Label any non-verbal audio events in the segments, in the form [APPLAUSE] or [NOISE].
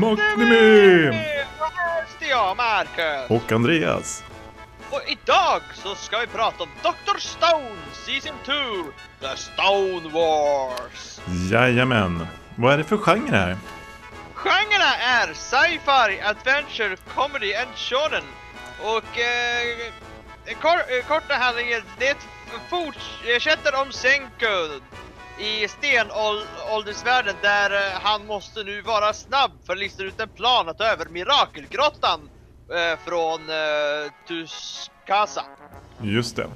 Magnemi! Och här jag, Marcus. Och Andreas. Och idag så ska vi prata om Dr. Stone Season 2, The Stone Wars. Jajamän. Vad är det för genre här? Genrerna är sci-fi, adventure, comedy and shonen. Och eh, kor eh, korta handlingen, det fortsätter om Senko i stenåldersvärlden där eh, han måste nu vara snabb för att lista ut en plan att ta över Mirakelgrottan eh, från eh, Tuskasa. Just det.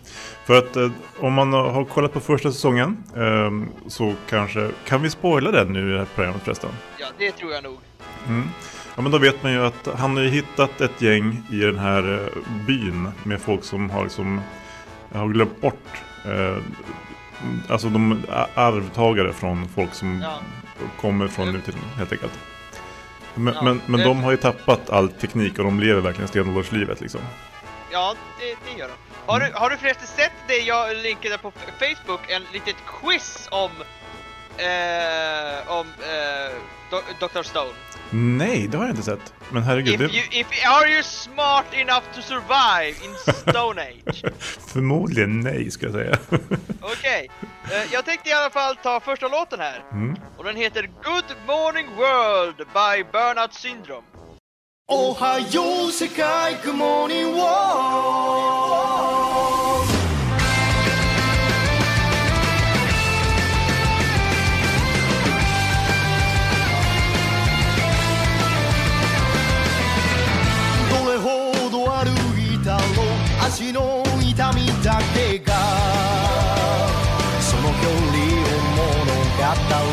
För att eh, om man har kollat på första säsongen eh, så kanske... Kan vi spoila den nu i det här programmet förresten? Ja, det tror jag nog. Mm. Ja men då vet man ju att han har ju hittat ett gäng i den här eh, byn med folk som har liksom har glömt bort Alltså de arvtagare från folk som Ja. kommer från Ja. nutiden helt enkelt. Men, Ja, men, men det- de har ju tappat all teknik och de lever verkligen stenålderslivet liksom. Ja, det, det gör de. Har, du, har du förresten sett det jag linkade på Facebook? En litet quiz om eh, om eh, Dr. Stone? Nej, det har jag inte sett. Men herregud. If det... you, if, are you smart enough to survive in Stone Age? [LAUGHS] Förmodligen nej, ska jag säga. [LAUGHS] Okej. Okay. Eh, jag tänkte i alla fall ta första låten här. Mm. Och den heter Good Morning World by Burnout Syndrome. Ohio, sekai, good morning world. 足の痛みだけがその距離を物語る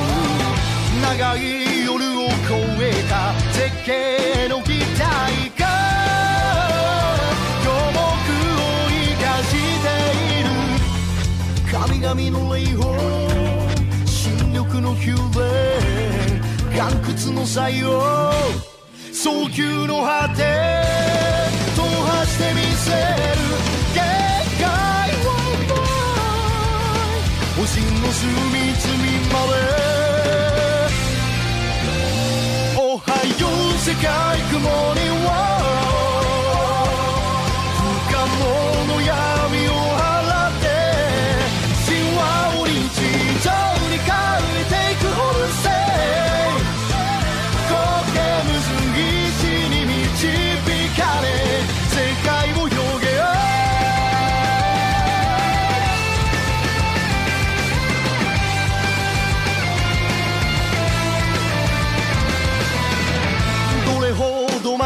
長い夜を越えた絶景の期待が今日僕を生かしている。神々の霊峰新緑の宮殿岩窟の才を早急の果て。せる限界はない星の隅々までおはよう世界雲には不可能の闇。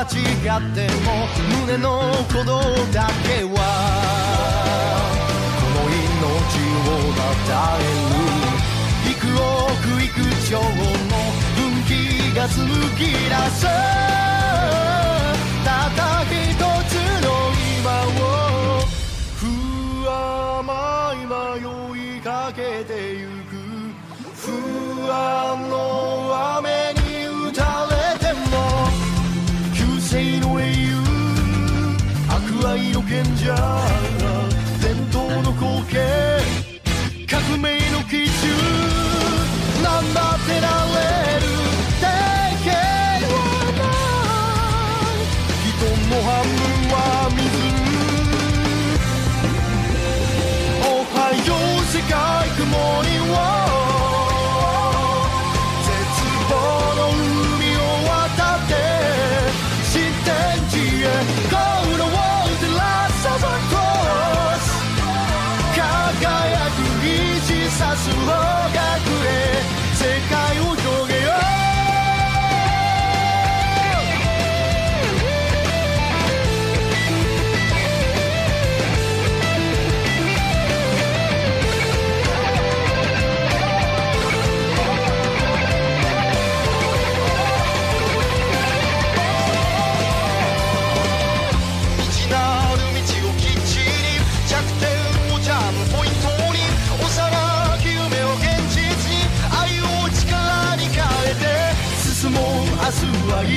間違っても胸の鼓動だけはこの命をたえる幾億幾兆の分岐が紡ぎ出す。たった一つの今を不甘い迷いかけてゆく不安の雨現じゃ伝統の光景。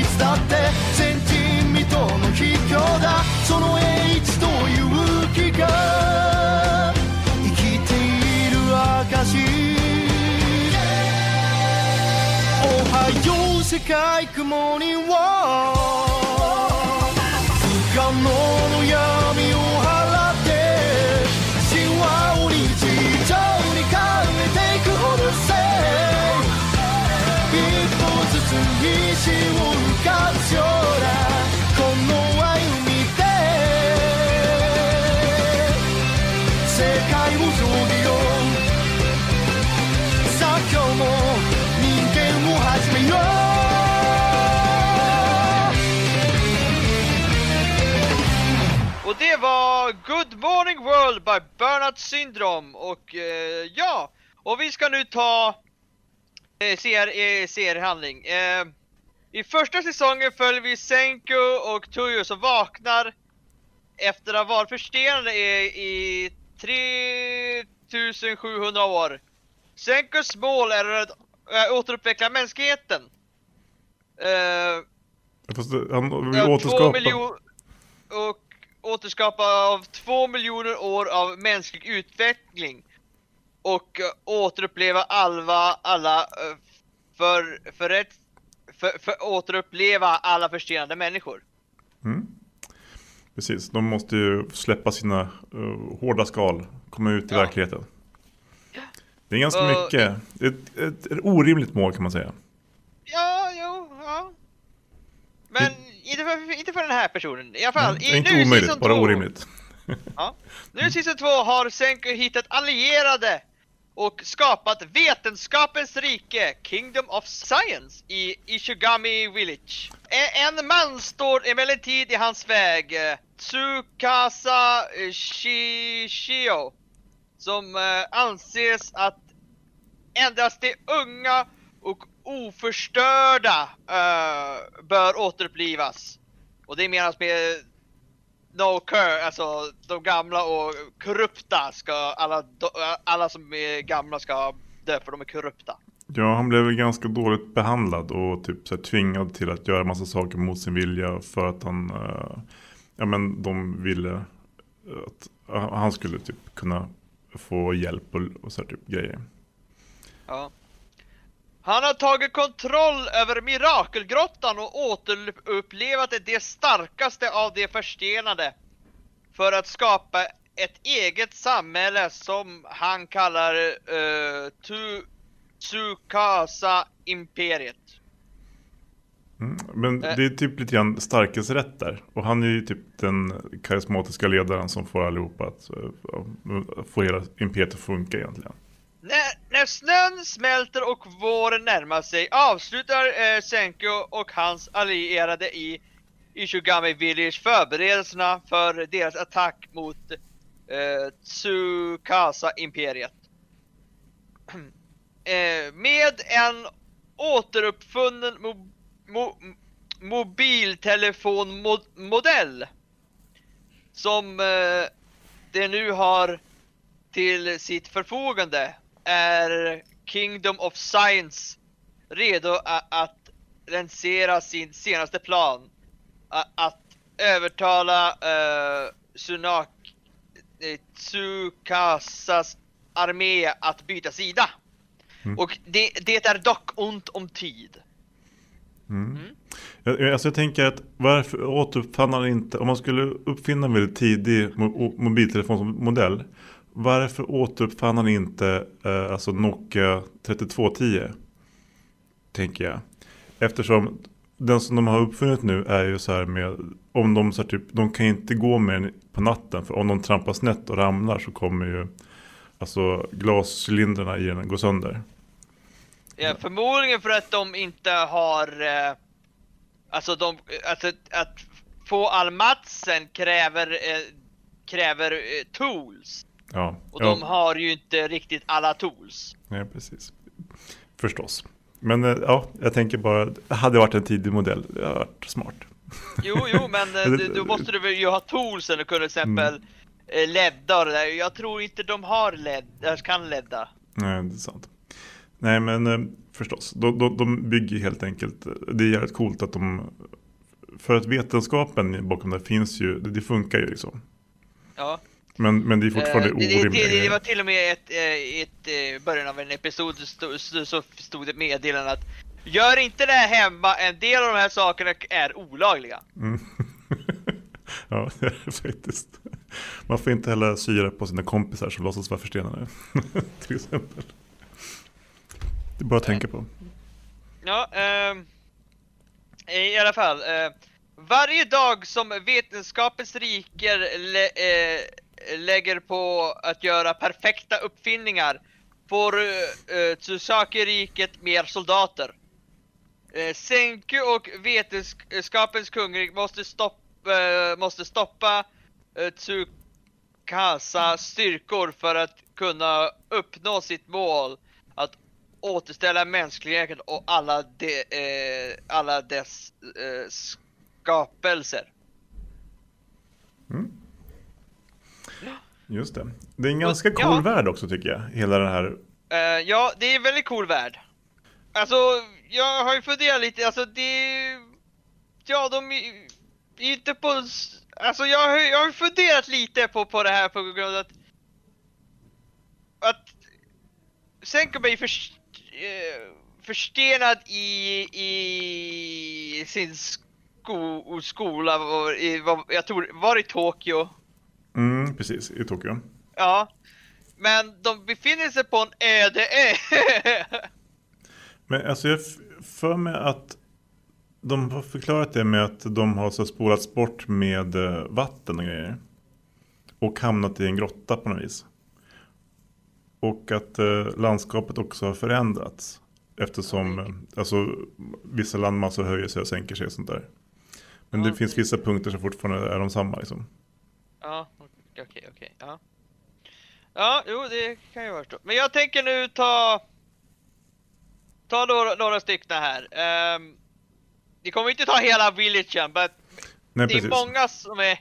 つだって前人未到の秘境だ。その栄一という気が生きている証おはよう世界雲に w World by Bernard Syndrom och eh, ja, och vi ska nu ta eh, ser, eh. Eh, I första säsongen följer vi Senko och Tuyo som vaknar efter att ha varit förstenade i, i 3700 år. Senkos mål är att äh, återuppveckla mänskligheten. Eh, Fast det- han vill återskapa... och återskapa av två miljoner år av mänsklig utveckling. Och eh, återuppleva alla, alla eh, för, för, rätt, för, för återuppleva alla förstenade människor. Mm. Precis, de måste ju släppa sina eh, hårda skal, komma ut i Ja. verkligheten. Det är ganska Och- mycket, ett, ett, ett orimligt mål kan man säga. Ja, jo, ja. Men inte, för, inte för den här personen. I alla fall, är i, inte nu omöjligt, bara två- orimligt. [LAUGHS] Ja. Nu säsong två har Senko hittat allierade och skapat vetenskapens rike, Kingdom of Science, i Ishigami Village. En, en man står emellertid i hans väg, eh, Tsukasa eh, Shishio, som eh, anses att endast de unga och oförstörda eh, bör återupplivas. Och det menas med No cur, alltså de gamla och korrupta ska, alla, alla som är gamla ska dö för de är korrupta. Ja, han blev väl ganska dåligt behandlad och typ så här, tvingad till att göra massa saker mot sin vilja för att han, eh, ja men de ville att eh, han skulle typ kunna få hjälp och, och så här typ grejer. Ja. Han har tagit kontroll över mirakelgrottan och återupplevat det starkaste av de förstenade. För att skapa ett eget samhälle som han kallar uh, tu, Tsukasa imperiet. Mm. Men Eh. det är typ lite grann starkes rätt där. Och han är ju typ den karismatiska ledaren som får allihopa att eh, ja, få hela imperiet att funka egentligen. När, när snön smälter och våren närmar sig avslutar eh, Senko och hans allierade i Ishigami Village förberedelserna för deras attack mot eh, Tsukasa-imperiet. [CLEARS THROAT] eh, med en återuppfunnen mo, mo, mobiltelefonmodell som eh, det nu har till sitt förfogande är Kingdom of Science redo att lansera sin senaste plan. Att övertala uh, Sunak eh, Tsukasas armé att byta sida. Mm. Och det, det är dock ont om tid. Mm. Jag, jag- alltså jag tänker att varför återuppfann han inte, om man skulle uppfinna en väldigt tidig mo- mobiltelefonmodell, varför återuppfann han inte eh, alltså Nokia 3210? Tänker jag. Eftersom den som de har uppfunnit nu är ju så här med, om de så här typ, de kan inte gå med den på natten för om de trampar snett och ramlar så kommer ju alltså glascylindrarna i den gå sönder. Ja, förmodligen för att de inte har... Eh, alltså, de, alltså att få all matsen kräver, eh, kräver eh, tools. Ja, Och ja. de har ju inte riktigt alla tools. Nej, precis. Förstås. Men eh, ja, jag tänker bara, det hade varit en tidig modell, det hade varit smart. Jo, jo, men eh, [LAUGHS] då måste du ju ha toolsen och kunna till exempel eh, ledda och det där. Jag tror inte de har led, kan ledda. Nej, det är sant. Nej, men förstås. De, de, de bygger helt enkelt, det är jävligt coolt att de, för att vetenskapen bakom det finns ju, det, det funkar ju liksom. Ja. Men, men det är fortfarande Eh, det, det, orimligt. det, det var till och med ett, eh, ett eh, början av en episod stod, stod, så stod det meddelande att Gör inte det här hemma, en del av de här sakerna är olagliga. Mm. [LAUGHS] ja, det är det faktiskt. Man får inte heller syra på sina kompisar som låtsas vara förstenade. [LAUGHS] Till exempel. Det är bara att tänka på. Ja, ehm, i alla fall. Eh, varje dag som vetenskapens riker lä eh, lägger på att göra perfekta uppfinningar får eh, Tsusaki-riket mer soldater. Eh, Senku och vetenskapens kungrik måste, stopp, eh, måste stoppa eh, Tsukasa styrkor för att kunna uppnå sitt mål att återställa mänskligheten och alla, de, eh, alla dess eh, skapelser. Mm. Just det. Det är en ganska Och- cool ja. värld också tycker jag. Hela den här... Eh, ja, det är en väldigt cool värld. Alltså, jag har ju funderat lite, alltså det... Ja, de är inte på... Alltså jag har, jag har funderat lite på, på det här på grund av att... Att... Senko är för, eh, förstenad i, i sin sko, skola, och i, vad- jag tror, var i Tokyo. Mm, precis, i Tokyo. Ja. Men de befinner sig på en öde ö. Men alltså jag för mig att de har förklarat det med att de har så spolats bort med eh, vatten och grejer. Och hamnat i en grotta på något vis. Och att eh, landskapet också har förändrats. Eftersom eh, alltså, vissa landmassor höjer sig och sänker sig och sånt där. Men det Ja, finns det- vissa punkter som fortfarande är de samma liksom. Ja, okej, okej. Ja. Ja, jo, det kan jag förstå. Men jag tänker nu ta... Ta några, några stycken här. Um, vi kommer inte ta hela villagen, men det är precis. många som är...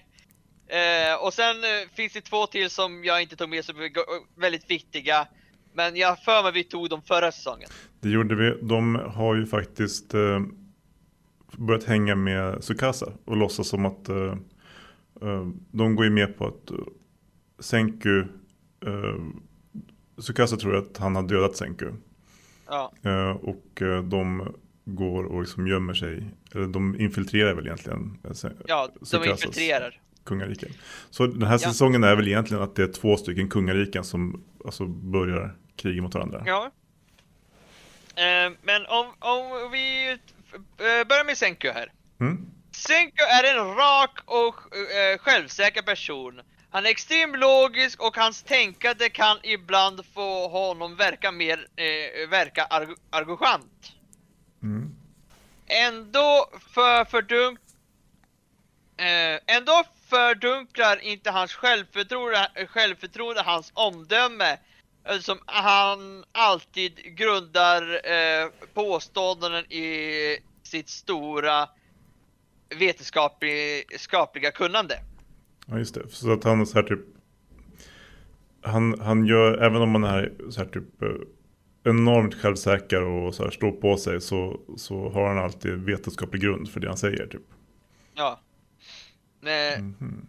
eh, och sen eh, finns det två till som jag inte tog med som är väldigt viktiga. Men jag för mig vi tog dem förra säsongen. Det gjorde vi. De har ju faktiskt eh, börjat hänga med Sukasa och låtsas som att de går ju med på att eh, Senku eh, Sukasa tror att han har dödat Senku Ja, eh, och eh, de går och liksom gömmer sig eller de infiltrerar väl egentligen ja de Tsukasas infiltrerar. kungariken. Så den här Ja. säsongen är väl egentligen att det är två stycken kungariken som alltså börjar kriga mot varandra. Ja. Eh, men om, om vi börjar med Senku här. Mm? Senko är en rak och eh, självsäker person. Han är extremt logisk och hans tänkande kan ibland få honom verka mer, eh, verka arg- arrogant. Mm. Ändå för fördunk... Eh, ändå fördunklar inte hans självförtroende, självförtroende hans omdöme. Eftersom han alltid grundar eh, påståenden i sitt stora vetenskapliga kunnande. Ja just det, så att han är så här typ han, han gör, även om man är så här typ eh, enormt självsäker och så här står på sig så, så har han alltid vetenskaplig grund för det han säger typ. Ja. Eh, Mhm, Mm.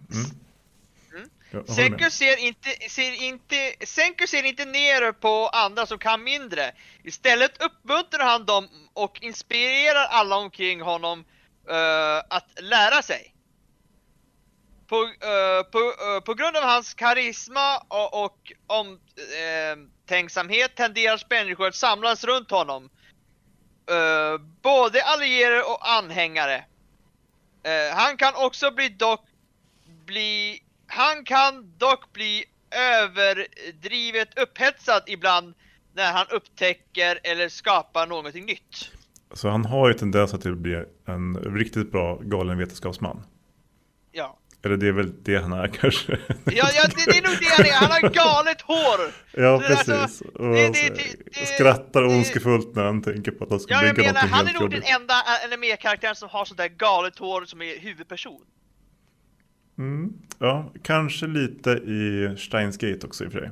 Mm. Jag håller Senku ser inte, ser inte, Senku ser inte ner på andra som kan mindre. Istället uppmuntrar han dem och inspirerar alla omkring honom uh, att lära sig. På, uh, på, uh, på grund av hans karisma och, och omtänksamhet tenderar människor att samlas runt honom. Både allierade och anhängare. Han kan också bli dock bli han kan dock bli överdrivet upphetsad ibland när han upptäcker eller skapar någonting nytt. Så han har ju tendens att bli en riktigt bra galen vetenskapsman. Ja, Eller det är väl det han är [LAUGHS] kanske. ja, ja det, det är nog det han är. Han har galet hår! Ja, Det alltså- precis. och det- skrattar ondskefullt när han tänker på att han ska Ja, bygga menar, någonting han är nog den enda anime-karaktären som har sådär galet hår som är huvudperson. Mm. Ja, kanske lite i Steins Gate också i och för sig.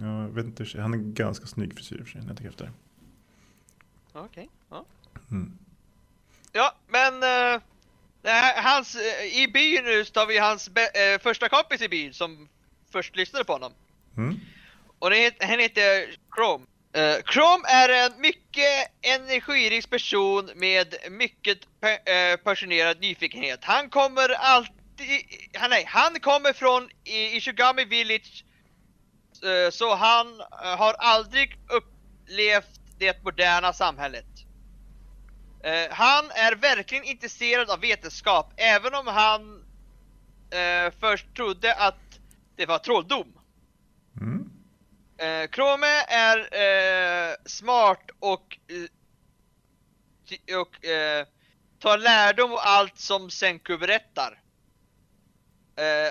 Ja, jag vet inte, han är ganska snygg frisyr i och för sig när jag tänker efter. Okej, ja. Mm. Ja, men uh, här, hans, eh, i byn nu så har vi hans eh, första kompis i byn som först lyssnade på honom. Mm. Och den heter, Chrome. Eh, Chrome är en mycket energirik person med mycket pe- passionerad nyfikenhet. Han kommer alltid... Han, nej, han kommer från I- Ishigami Village så han har aldrig upplevt det moderna samhället. Eh, Han är verkligen intresserad av vetenskap även om han eh, först trodde att det var trolldom. Mm. Eh, Krome är eh, smart och, eh, och eh, tar lärdom av allt som Senku berättar.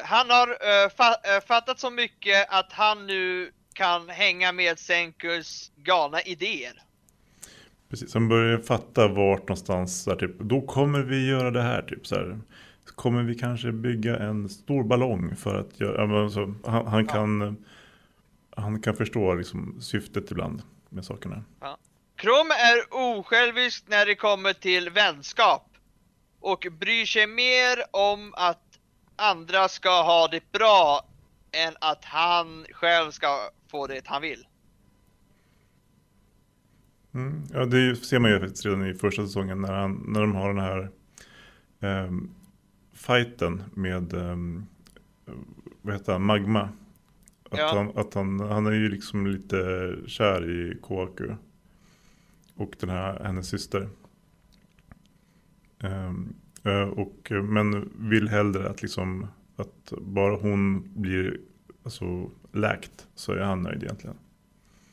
Han har fa- fattat så mycket att han nu kan hänga med Senkus galna idéer. Precis, han börjar fatta vart någonstans där, typ, då kommer vi göra det här typ så här. Kommer vi kanske bygga en stor ballong för att göra, ja, alltså, han, han kan han kan förstå liksom syftet ibland med sakerna. Krom är osjälvisk när det kommer till vänskap och bryr sig mer om att andra ska ha det bra än att han själv ska få det han vill. Mm. Ja, det ser man ju faktiskt redan i första säsongen när, han, när de har den här um, fighten med um, vad heter han, Magma. Att, Ja. han, att han, han är ju liksom lite kär i Koaku. Och den här, hennes syster. Eh, och, eh, men vill hellre att liksom att bara hon blir alltså, läkt så är han nöjd egentligen.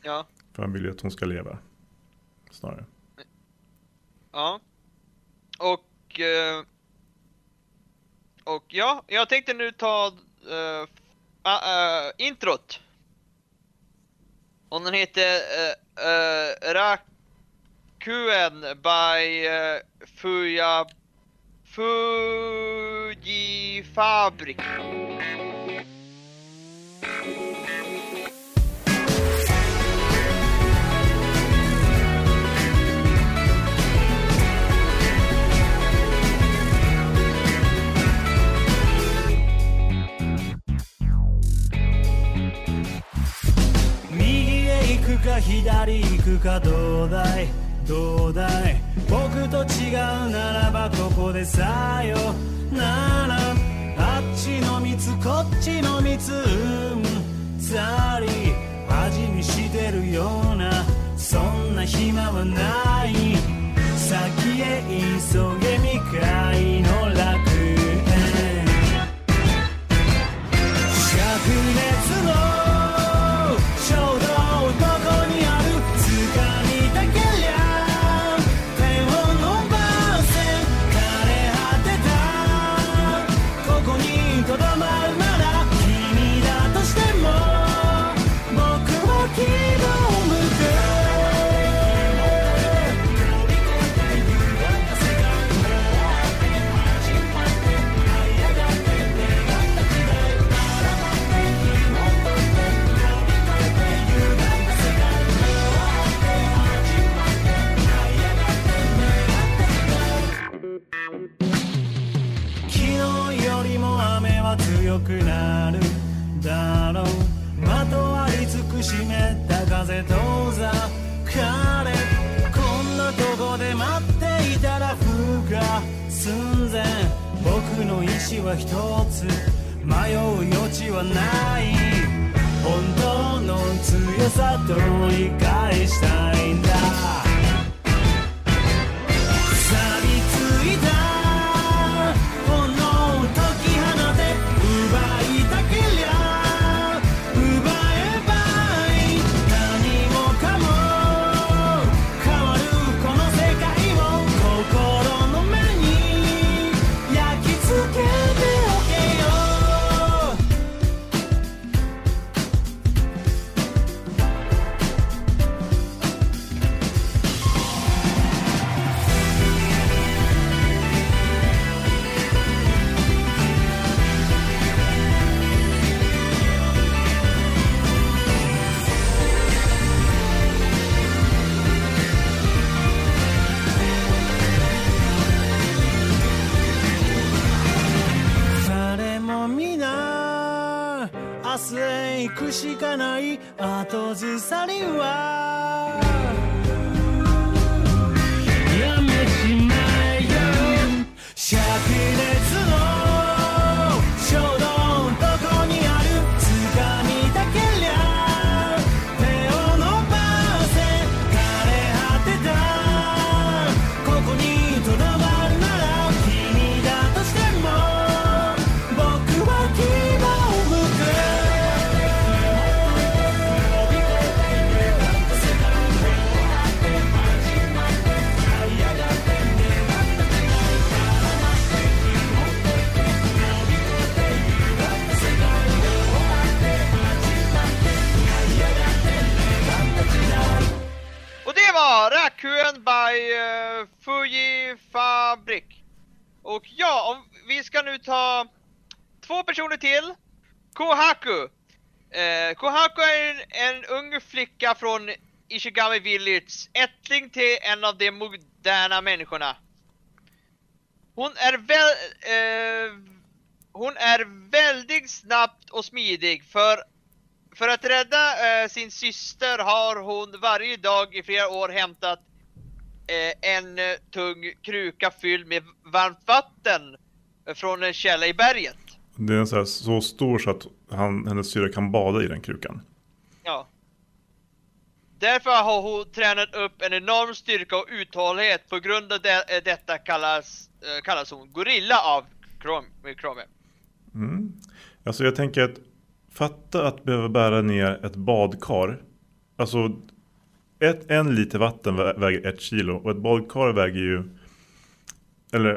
Ja, För han vill ju att hon ska leva. Snarare. ja. Och... eh, och ja, jag tänkte nu ta uh, introt. Och den heter uh, uh, Rakuen by uh, Fuya Fuji Fabrik. か左行くかどうだい？どうだい？僕と違うならばここでさよ。ならあっちの蜜こっちの蜜うん。ざり味見してるようなそんな暇はない。先へ急げ未開の閉じ去りは vi ska nu ta två personer till. Kohaku. Eh, Kohaku är en, en ung flicka från Ishigami Village, ättling till en av de moderna människorna. Hon är väl, eh, hon är väldigt snabbt och smidig för för att rädda eh, sin syster har hon varje dag i flera år hämtat eh, en eh, tung kruka fylld med varmt vatten från en källa i berget. Det är så, här, så stor så att han, hennes syra kan bada i den krukan. Ja. Därför har hon tränat upp en enorm styrka och uthållighet. På grund av det, eh, detta kallas, eh, kallas hon gorilla av Chrome. Mm. Alltså jag tänker att fatta att behöva bära ner ett badkar. Alltså ett, en liter vatten väger ett kilo och ett badkar väger ju eller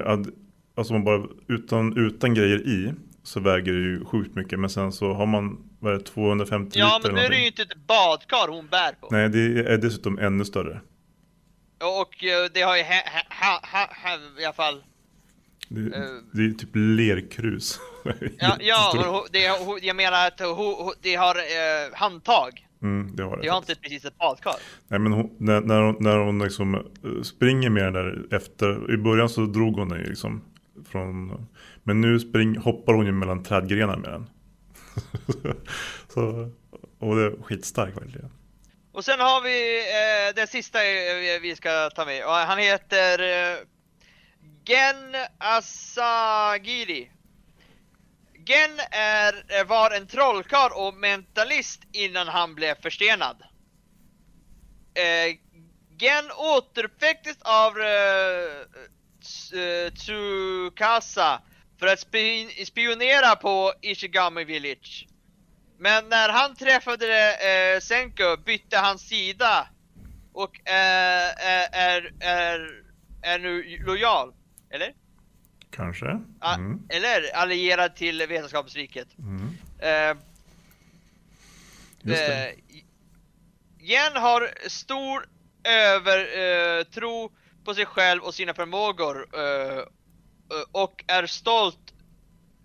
alltså man bara utan, utan grejer i så väger det ju sjukt mycket men sen så har man vad är det, 250 ja, liter Ja men nu är det ju inte ett badkar hon bär på. Nej det är dessutom ännu större. Och eh, det har ju ha, ha, ha, ha, i alla fall det, uh, det är typ lerkrus. [LAUGHS] ja, ja det, jag menar att det har eh, handtag. Mm, det har det. Det har inte precis ett badkar. Nej men hon, när, när hon, när hon liksom springer med den där efter, i början så drog hon den ju liksom från, men nu spring, hoppar hon ju mellan trädgrenar med den. [LAUGHS] så, och det är skitstark verkligen. Och sen har vi eh, den sista vi ska ta med och han heter eh, Gen Asagiri. Gen är, eh, var en trollkarl och mentalist innan han blev förstenad. Eh, Gen återuppväcktes av eh, Tsukasa för att spionera på Ishigami Village. Men när han träffade eh, Senko bytte han sida och eh, är, är, är nu lojal. Eller? Kanske. Mm. eller allierad till vetenskapsriket. Mm. Eh, eh, Jen har stor övertro eh, på sig själv och sina förmågor eh, och är stolt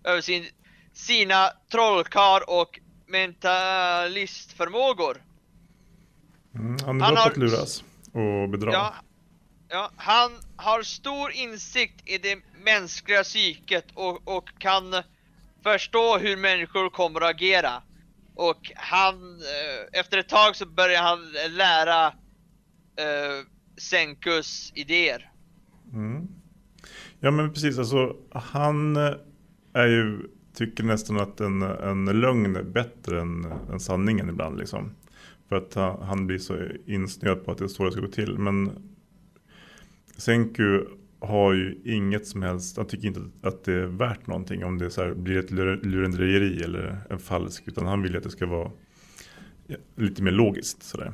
över sin, sina trollkar och mentalistförmågor. Mm, han är han bra på att luras och bedra. Ja, ja, han har stor insikt i det mänskliga psyket och, och kan förstå hur människor kommer att agera. Och han, eh, efter ett tag så börjar han lära eh, Senkus idéer. Mm. Ja men precis, alltså han eh, är ju, tycker nästan att en, en lögn är bättre än, än sanningen ibland liksom. För att han, han blir så insnöad på att det är så det ska gå till. Men Senku har ju inget som helst, han tycker inte att det är värt någonting om det så här, blir ett lurendrejeri eller en falsk. Utan han vill att det ska vara lite mer logiskt sådär.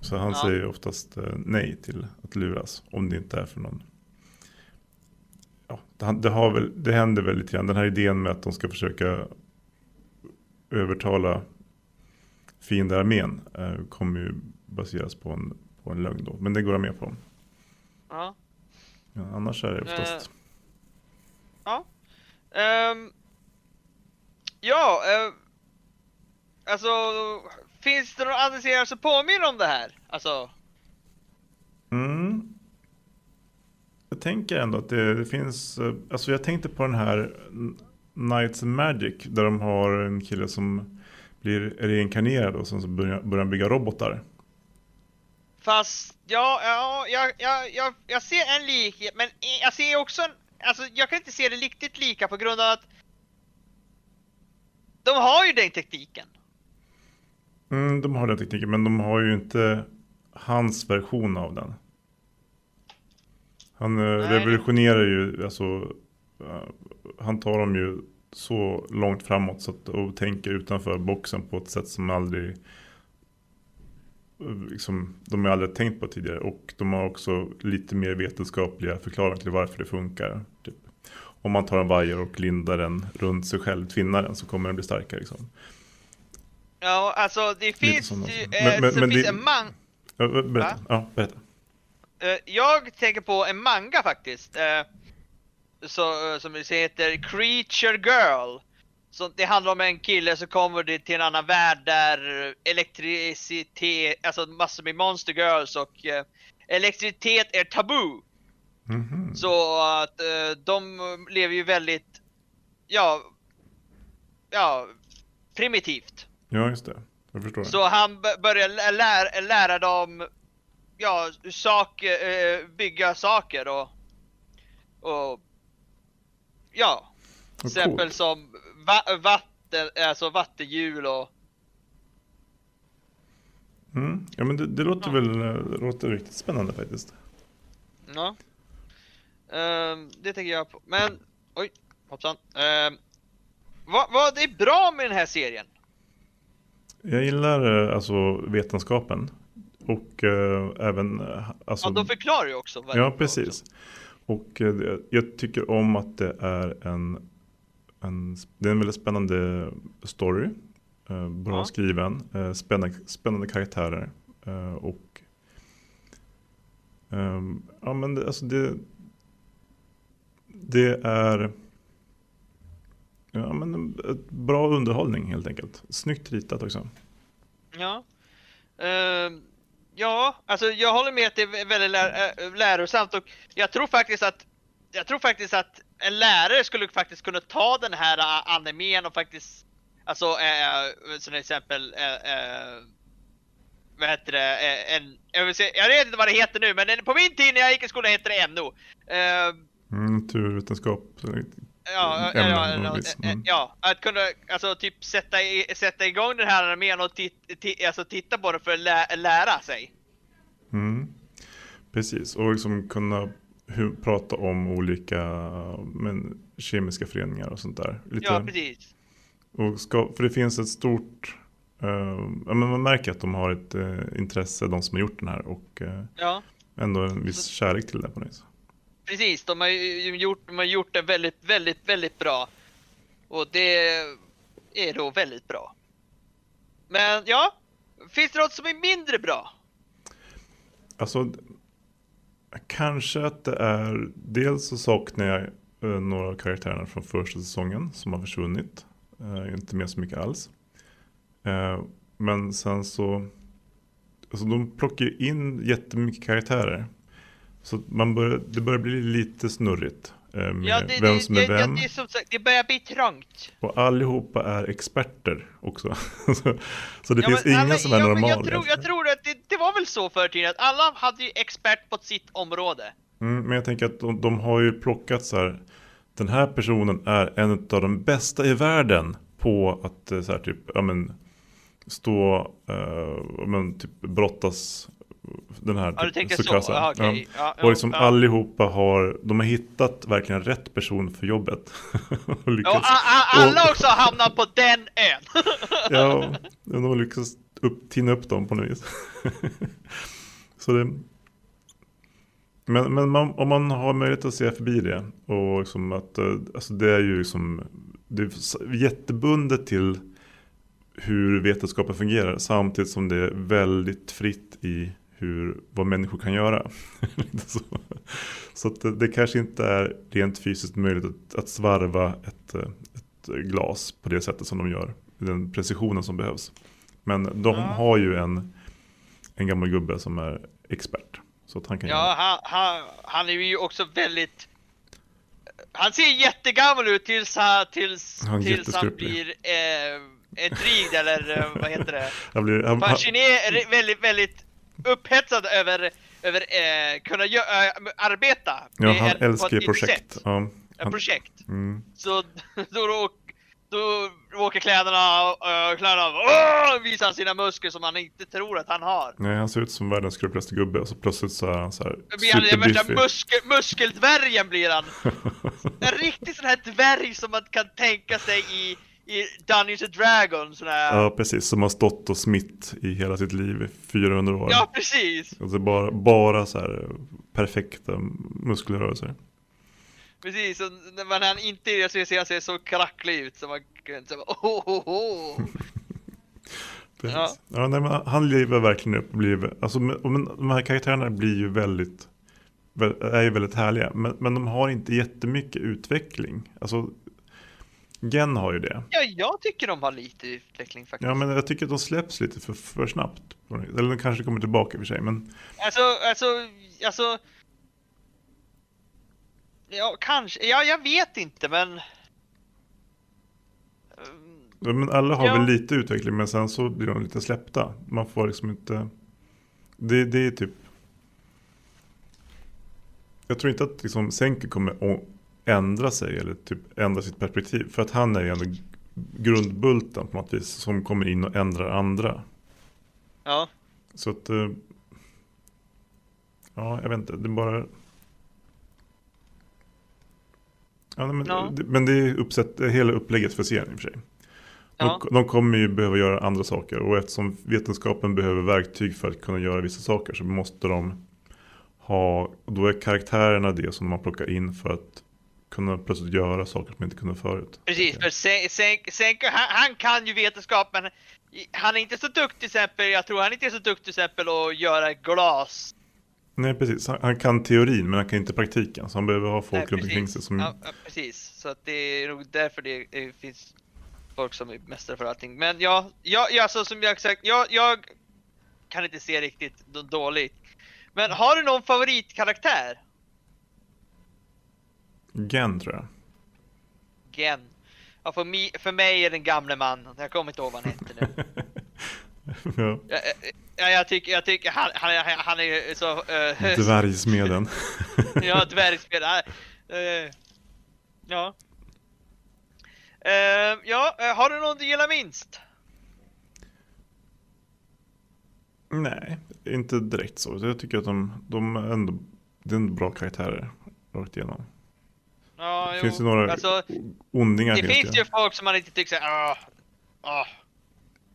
Så han ja. säger oftast eh, nej till att luras om det inte är för någon. Ja, det, har väl, det händer väl lite grann. Den här idén med att de ska försöka övertala fiendearmén eh, kommer ju baseras på en, på en lögn då. Men det går jag med på. Ja. Ja, annars är det oftast. Uh, ja. Um, ja, uh, alltså finns det några andra serier som påminner om det här? Alltså. Mm. Jag tänker ändå att det, det finns, uh, alltså jag tänkte på den här Knights Magic där de har en kille som blir reinkarnerad och sen så börjar, börjar bygga robotar. Fast, ja, ja, jag, jag, jag, jag ser en likhet, men jag ser också en, alltså jag kan inte se det riktigt lika på grund av att de har ju den tekniken. Mm, de har den tekniken, men de har ju inte hans version av den. Han eh, Nej. revolutionerar ju, alltså, uh, han tar dem ju så långt framåt så att, och tänker utanför boxen på ett sätt som aldrig liksom, de har aldrig tänkt på tidigare. Och de har också lite mer vetenskapliga förklaringar till varför det funkar. Typ. Om man tar en vajer och lindar den runt sig själv, tvinnar den, så kommer den bli starkare. Liksom. Ja, alltså det finns ju, men, men, så men finns det, en man... Ja, berätta. Ja, berätta. eh, jag tänker på en manga faktiskt. Eh, så, eh, som heter Creature Girl. Så det handlar om en kille som kommer till en annan värld där elektricitet, alltså massor med monster girls och eh, elektricitet är tabu. Mhm. Så att eh, de lever ju väldigt, ja, ja, primitivt. Ja, just det. Jag förstår. Så han börjar lä- lära, lära dem, ja, sak, eh, bygga saker och, och ja, till exempel coolt. som va, vatten, alltså vattenhjul och Mm. Ja, men det, det låter Ja. väl det låter riktigt spännande faktiskt. Ja. Ehm, det tänker jag på. Men, oj, hoppsan. Um, vad, vad är bra med den här serien? Jag gillar eh, alltså vetenskapen. Och eh, även... eh, Alltså, Ja, de förklarar ju också. Ja, precis. också. Och eh, jag tycker om att det är en, en, det är en väldigt spännande story. Eh, bra Ja. skriven, eh, spännande, spännande karaktärer. Och ehm, ja men det, alltså det, det är ja, men bra underhållning helt enkelt. Snyggt ritat också. Ja. Ehm, ja, alltså jag håller med att det är väldigt lär, äh, lärosamt och jag tror faktiskt att jag tror faktiskt att en lärare skulle faktiskt kunna ta den här äh, animen och faktiskt alltså äh, som exempel vad heter det, en, jag, vill säga, jag vet inte vad det heter nu men på min tid när jag gick i skolan hette det NO. Ehm, Mm, naturvetenskap. Ja, ja, på ja, vis. ja, Mm. ja, att kunna alltså typ sätta, i, sätta igång den här armén och tit, ti- alltså, titta på den för att lä, lära sig. Mm. Precis, och liksom kunna hu- prata om olika men, kemiska föreningar och sånt där. Lite, Ja, precis. och ska, för det finns ett stort, eh, ja, men man märker att de har ett eh, intresse, de som har gjort den här och eh, Ja, ändå en viss kärlek till det på något vis precis. De har ju gjort, de har gjort det väldigt, väldigt, väldigt bra. Och det är då väldigt bra. Men ja, finns det något som är mindre bra? Alltså, kanske att det är, dels så saknar jag eh, några av karaktärerna från första säsongen som har försvunnit. Uh, inte med så mycket alls. Uh, men sen så, alltså de plockar ju in jättemycket karaktärer. Så man börjar, det börjar bli lite snurrigt. eh, Med Ja, det, vem som det, är vem. Ja, det, som sagt, det börjar bli trångt. Och allihopa är experter också. [LAUGHS] så, det Ja, finns men ingen alla- som är ja, men normal. Jag tror, jag tror att det, det var väl så förr tiden, att alla hade ju expert på sitt område. Mm, men jag tänker att de, de har ju plockat så här. Den här personen är en av de bästa i världen på att eh, så här, typ, ja, men, stå, eh, men, typ brottas den här Ja, typ, tänkte så? Tsukasa. Ja, och liksom ja. allihopa har, de har hittat verkligen rätt person för jobbet. [LAUGHS] och Ja, och alla också hamnar på den ön! [LAUGHS] ja, de har lyckats upp, tina upp dem på något vis. [LAUGHS] så det, men, men man, om man har möjlighet att se förbi det och liksom att eh, alltså det är ju liksom det är jättebundet till hur vetenskapen fungerar samtidigt som det är väldigt fritt i hur, vad människor kan göra. [LAUGHS] Så så att det, det kanske inte är rent fysiskt möjligt att, att svarva ett, ett glas på det sättet som de gör. Den precisionen som behövs. Men de Ja. har ju en, en gammal gubbe som är expert. Så att han kan Ja, han, han, han är ju också väldigt... Han ser jättegammal ut tills han, tills, Han tills han blir eh, intrigued eller eh, vad heter det? [LAUGHS] Han blir, han, Fascinerad, väldigt, väldigt upphetsad över, över eh, kunna gö- äh, arbeta ja, han en- älskar ju projekt. sätt, Ja, han, projekt. mm, Så [LAUGHS] då, då, då åker kläderna, uh, kläderna av, åh, visar sina muskler som han inte tror att han har. nej, han ser ut som världens skruppligaste gubbe och så plötsligt så är han så här Då blir han den värsta superbiffig. muskel, muskeldvärgen blir han. [LAUGHS] En riktig sån här dvärg som man kan tänka sig i, i Dungeons and Dragons. Sån här. Ja, precis. Som har stått och smitt i hela sitt liv i 400 år. ja, precis. Alltså bara, bara så här perfekta muskelrörelser. Precis, och när han inte är så ser han så kracklig ut så man kan säga oh, oh, oh. [LAUGHS] Precis. Ja. nej, men han lever verkligen upp och blir, alltså, men, de här karaktärerna blir ju väldigt, vä- är ju väldigt härliga. Men, men de har inte jättemycket utveckling. Alltså, Gen har ju det. Ja, jag tycker de har lite utveckling faktiskt. Ja, men jag tycker att de släpps lite för, för snabbt. Eller de kanske kommer tillbaka i och för sig, men Alltså, alltså, alltså... Ja, kanske. Ja, jag vet inte, men... Ja, Men alla har Ja. väl lite utveckling men sen så blir de lite släppta. Man får liksom inte... Det, det är typ... Jag tror inte att liksom Senke kommer ändra sig eller typ ändra sitt perspektiv. För att han är ju ändå grundbulten på något vis som kommer in och ändrar andra. Ja. Så att... eh, Ja, jag vet inte. Det är bara... Ja, men, Ja. Det, men det är uppsätt, hela upplägget för serien i och för sig. Ja. De, de kommer ju behöva göra andra saker och eftersom vetenskapen behöver verktyg för att kunna göra vissa saker så måste de ha, då är karaktärerna det som man plockar in för att kunna plötsligt göra saker som inte kunde förut. Precis, för Sen- Sen- Senko, han, han kan ju vetenskap, men han är inte så duktig till exempel, jag tror han inte är så duktig till exempel att göra glas. Nej precis, han, han kan teorin men han kan inte praktiken så han behöver ha folk Nej, runt omkring sig som... Ja, ja, precis. Så att det är nog därför det eh, finns folk som är mästare för allting. Men ja, ja, ja så som jag sagt, jag, jag kan inte se riktigt då- dåligt. Men har du någon favoritkaraktär? Gen tror jag. Gen. Ja, för, mi, för mig är den gamle mannen. Jag kommer inte ihåg vad han heter nu. [LAUGHS] ja. Ja, ja, jag tycker, jag tycker han, han, är- han är så... Uh, [LAUGHS] Dvärgsmeden. [LAUGHS] ja, dvärgspelare. Uh, ja. Eh, ja, eh, har du någon du gillar minst? Nej, inte direkt så. Jag tycker att de, de är ändå, det är ändå bra karaktärer rakt igenom. Ja, jo. Finns det några Alltså, ondingar det finns ju folk som man inte tycker såhär, ah, ah,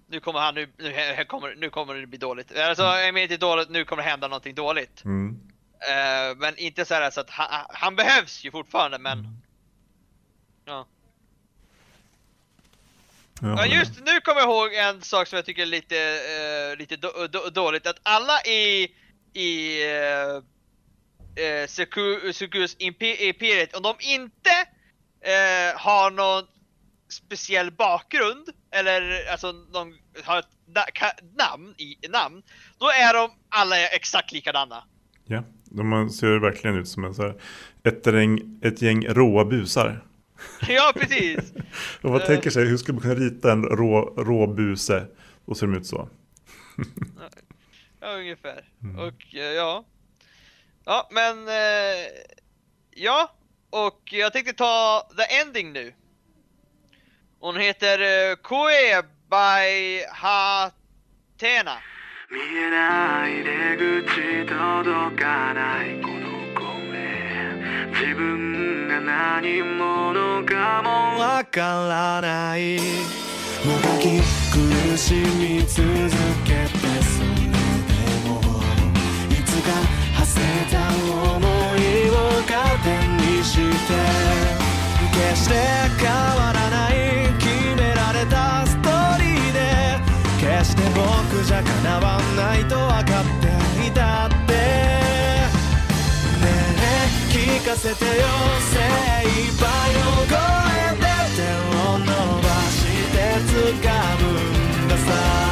nu kommer han, nu, nu, här kommer, nu kommer det bli dåligt. Alltså, jag menar inte dåligt, nu kommer det hända någonting dåligt. Mm. Eh, men inte så här så att han, han behövs ju fortfarande, men ja. Jag Ja håller just nu kommer jag ihåg en sak som jag tycker är lite, eh, lite då, då, dåligt. Att alla i, i uh, uh, Sukus imperiet, om de inte eh, har någon speciell bakgrund, eller alltså de har ett namn, i, namn, då är de alla exakt likadana. Ja, de ser verkligen ut som en så här, ett, gäng, ett gäng råa busar. [LAUGHS] ja precis! Och vad Eh. tänker sig, hur skulle man kunna rita en rå, rå buse? Och ser de ut så? [LAUGHS] Ja, ungefär. Mm. Och eh, ja. Ja, men eh, ja. Och jag tänkte ta the ending nu. Hon heter eh, Koe by Hatena. 見えない出口届かないこの声自分が何者かもわからないもがき苦しみ続け 決して変わらない決められたストーリーで。決して僕じゃ叶わないと分かっていたって。ねえ聞かせてよ。精一杯を超えて手を伸ばして掴むんださ。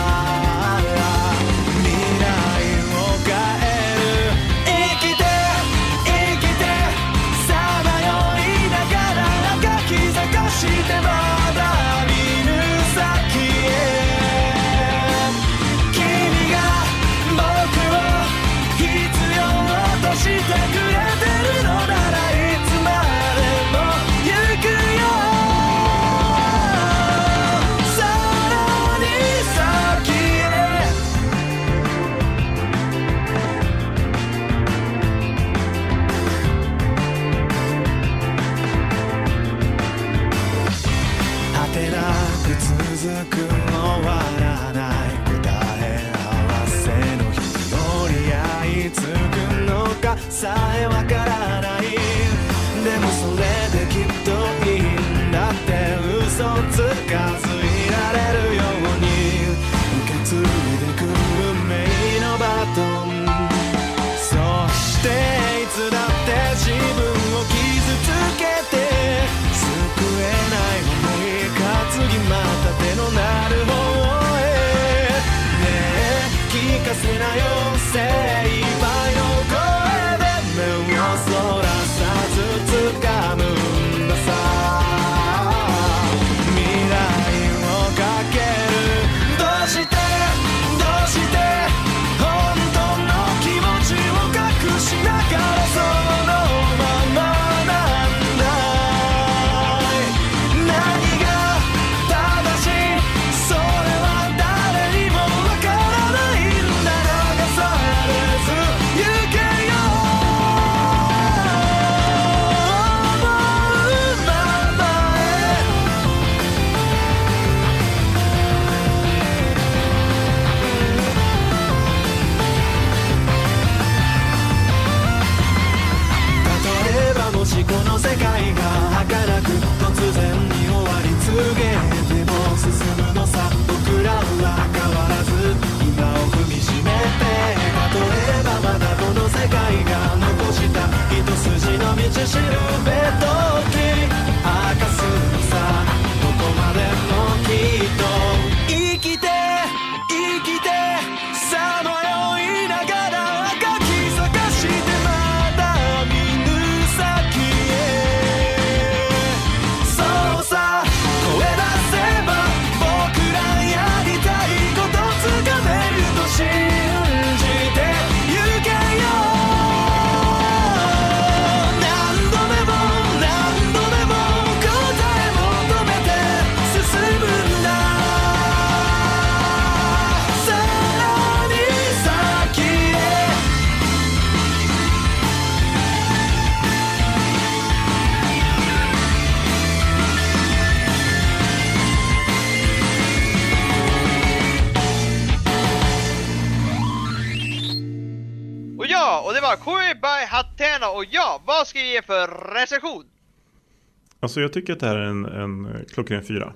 said. Vad ska vi ge för recension? Alltså jag tycker att det här är en, en klockren fyra.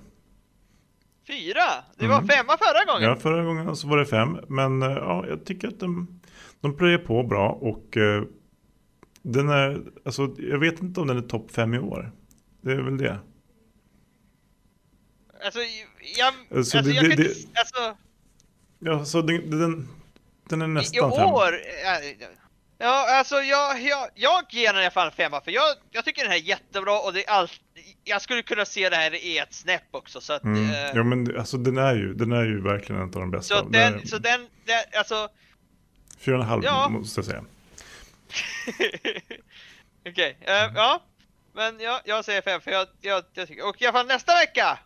Fyra? Det var Mm. femma förra gången. Ja, förra gången så var det fem. Men eh, ja, jag tycker att de, de plöjer på bra och eh, den är, alltså jag vet inte om den är topp fem i år. Det är väl det. Alltså, jag... Alltså, Alltså, det- jag det- kan det- inte... Alltså, Ja, så den, den, den är i nästan fem. år... Ja, alltså jag, jag, jag ger den i alla fall en femma för jag, jag tycker den här är jättebra och det är allt... Jag skulle kunna se det här i ett snäpp också så att... Mm. eh, Ja men alltså den är ju, den är ju verkligen en av de bästa. så Den den, är så den, den, alltså... Fyra och en halv Ja. måste jag säga. [LAUGHS] Okej, eh, ja. Men ja, jag säger fem för jag, jag, jag tycker... Och i alla fall nästa vecka!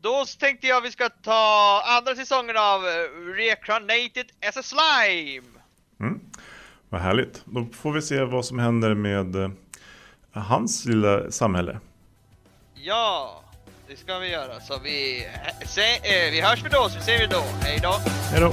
Då tänkte jag vi ska ta andra säsongen av eh, Reincarnated as a Slime! Mm. Vad härligt. Då får vi se vad som händer med eh, hans lilla samhälle. Ja, det ska vi göra. Så vi, se, eh, vi hörs vi då, så ser vi då. Hej då! Hej då!